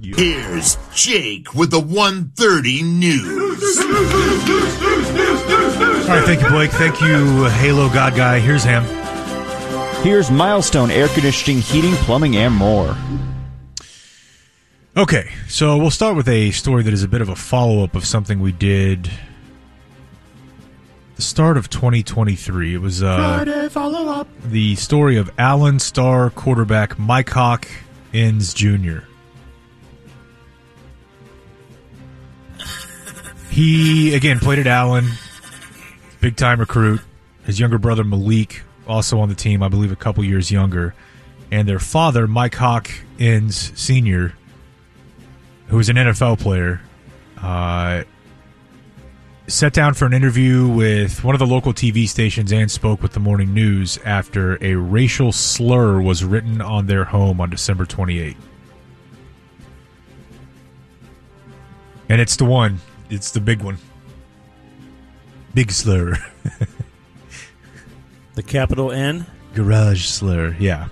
Here's Jake with the 130 news. All right, thank you, Blake. Thank you, Halo God Guy. Here's him. Here's Milestone Air Conditioning, Heating, Plumbing, and more. Okay, so we'll start with a story that is a bit of a follow up of something we did the start of 2023. It was uh, follow up. the story of Allen star quarterback Mike Hawk Inns Jr. He again played at Allen, big time recruit. His younger brother Malik also on the team, I believe, a couple years younger, and their father Mike Hawk Inns Sr., who was an NFL player, uh, sat down for an interview with one of the local TV stations and spoke with the morning news after a racial slur was written on their home on December 28. And it's the one, it's the big one. Big slur. The capital N. Garage slur, yeah.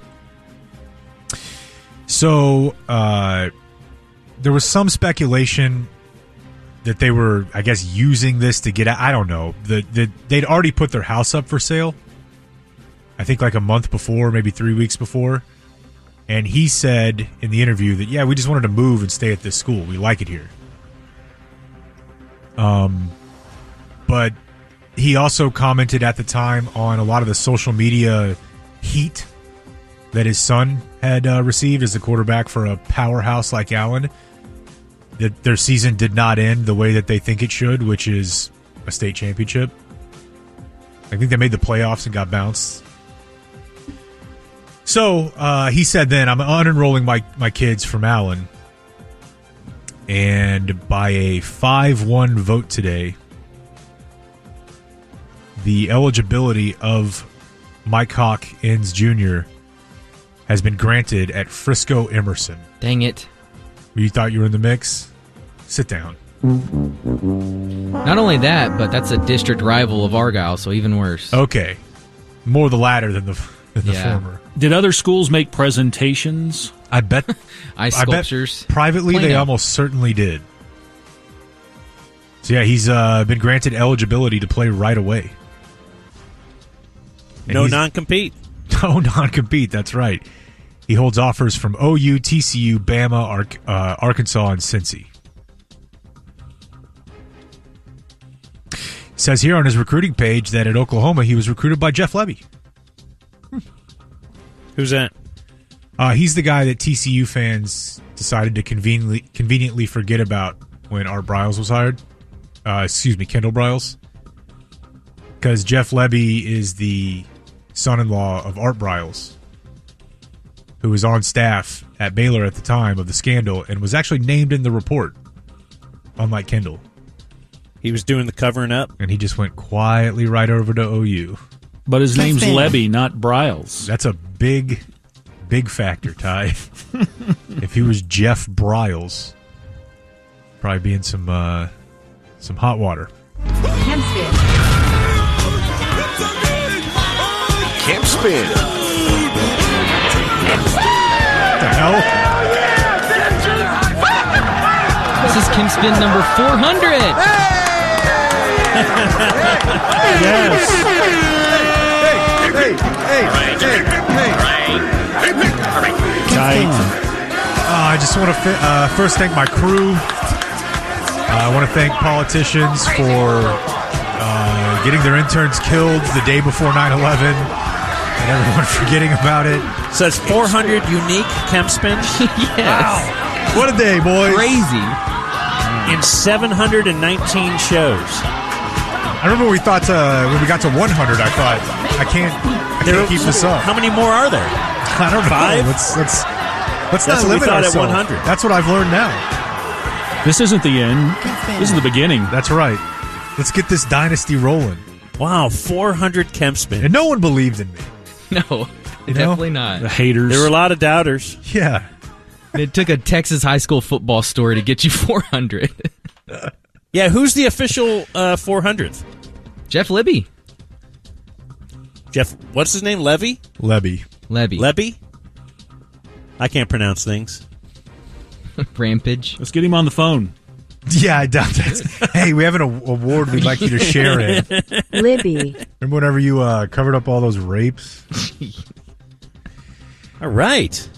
So, uh, there was some speculation that they were, I guess, using this to get out. I don't know. The, the they'd already put their house up for sale. I think like a month before, maybe three weeks before. And he said in the interview that yeah, we just wanted to move and stay at this school. We like it here. Um, but he also commented at the time on a lot of the social media heat that his son had uh, received as a quarterback for a powerhouse like Allen. That their season did not end the way that they think it should, which is a state championship. I think they made the playoffs and got bounced. So uh, he said then, I'm unenrolling my, my kids from Allen. And by a 5 1 vote today, the eligibility of Mike Hawk Inns Jr. has been granted at Frisco Emerson. Dang it. You thought you were in the mix? Sit down. Not only that, but that's a district rival of Argyle, so even worse. Okay. More the latter than the, than the Yeah. former. Did other schools make presentations? I bet Ice I bet sculptures. privately they almost certainly did. So yeah, he's uh, been granted eligibility to play right away. And No non compete. No non-compete. That's right. He holds offers from OU, TCU, Bama, Ark, uh, Arkansas, and Cincy. Says here on his recruiting page that at Oklahoma he was recruited by Jeff Lebby. Who's that? Uh, he's the guy that TCU fans decided to conveniently conveniently forget about when Art Briles was hired. Uh, excuse me, Kendall Briles. Because Jeff Lebby is the son-in-law of Art Briles, who was on staff at Baylor at the time of the scandal and was actually named in the report, unlike Kendall. He was doing the covering up. And he just went quietly right over to OU. But his name's Lebby, not Briles. That's a big, big factor, Ty. if he was Jeff Briles, probably be in some uh, some hot water. Kempspin. What the hell? This is Kempspin number 400. Yes. Tight. Uh, I just want to fi- uh, first thank my crew. Uh, I want to thank politicians for uh, getting their interns killed the day before 9 11 and everyone forgetting about it. So Says 400 unique Kemp spins yes. What a day, boys. Crazy. in 719 shows. I remember we thought uh, when we got to 100, I thought, I can't, I can't keep this up. How many more are there? I don't know. Five? Let's let's let's That's not what we limit thought at 100. That's what I've learned now. This isn't the end. This is the beginning. That's right. Let's get this dynasty rolling. Wow, 400 Kemp spins. And no one believed in me. No, You know? definitely not. The haters. There were a lot of doubters. Yeah. It took a Texas high school football story to get you 400. Yeah, who's the official uh, 400th? Jeff Libby. Jeff, what's his name? Levy? Levy. Levy. Levy? I can't pronounce things. Rampage. Let's get him on the phone. Yeah, I doubt that. hey, we have an a- award we'd like you to share in. Libby. Remember whenever you uh, covered up all those rapes? All right.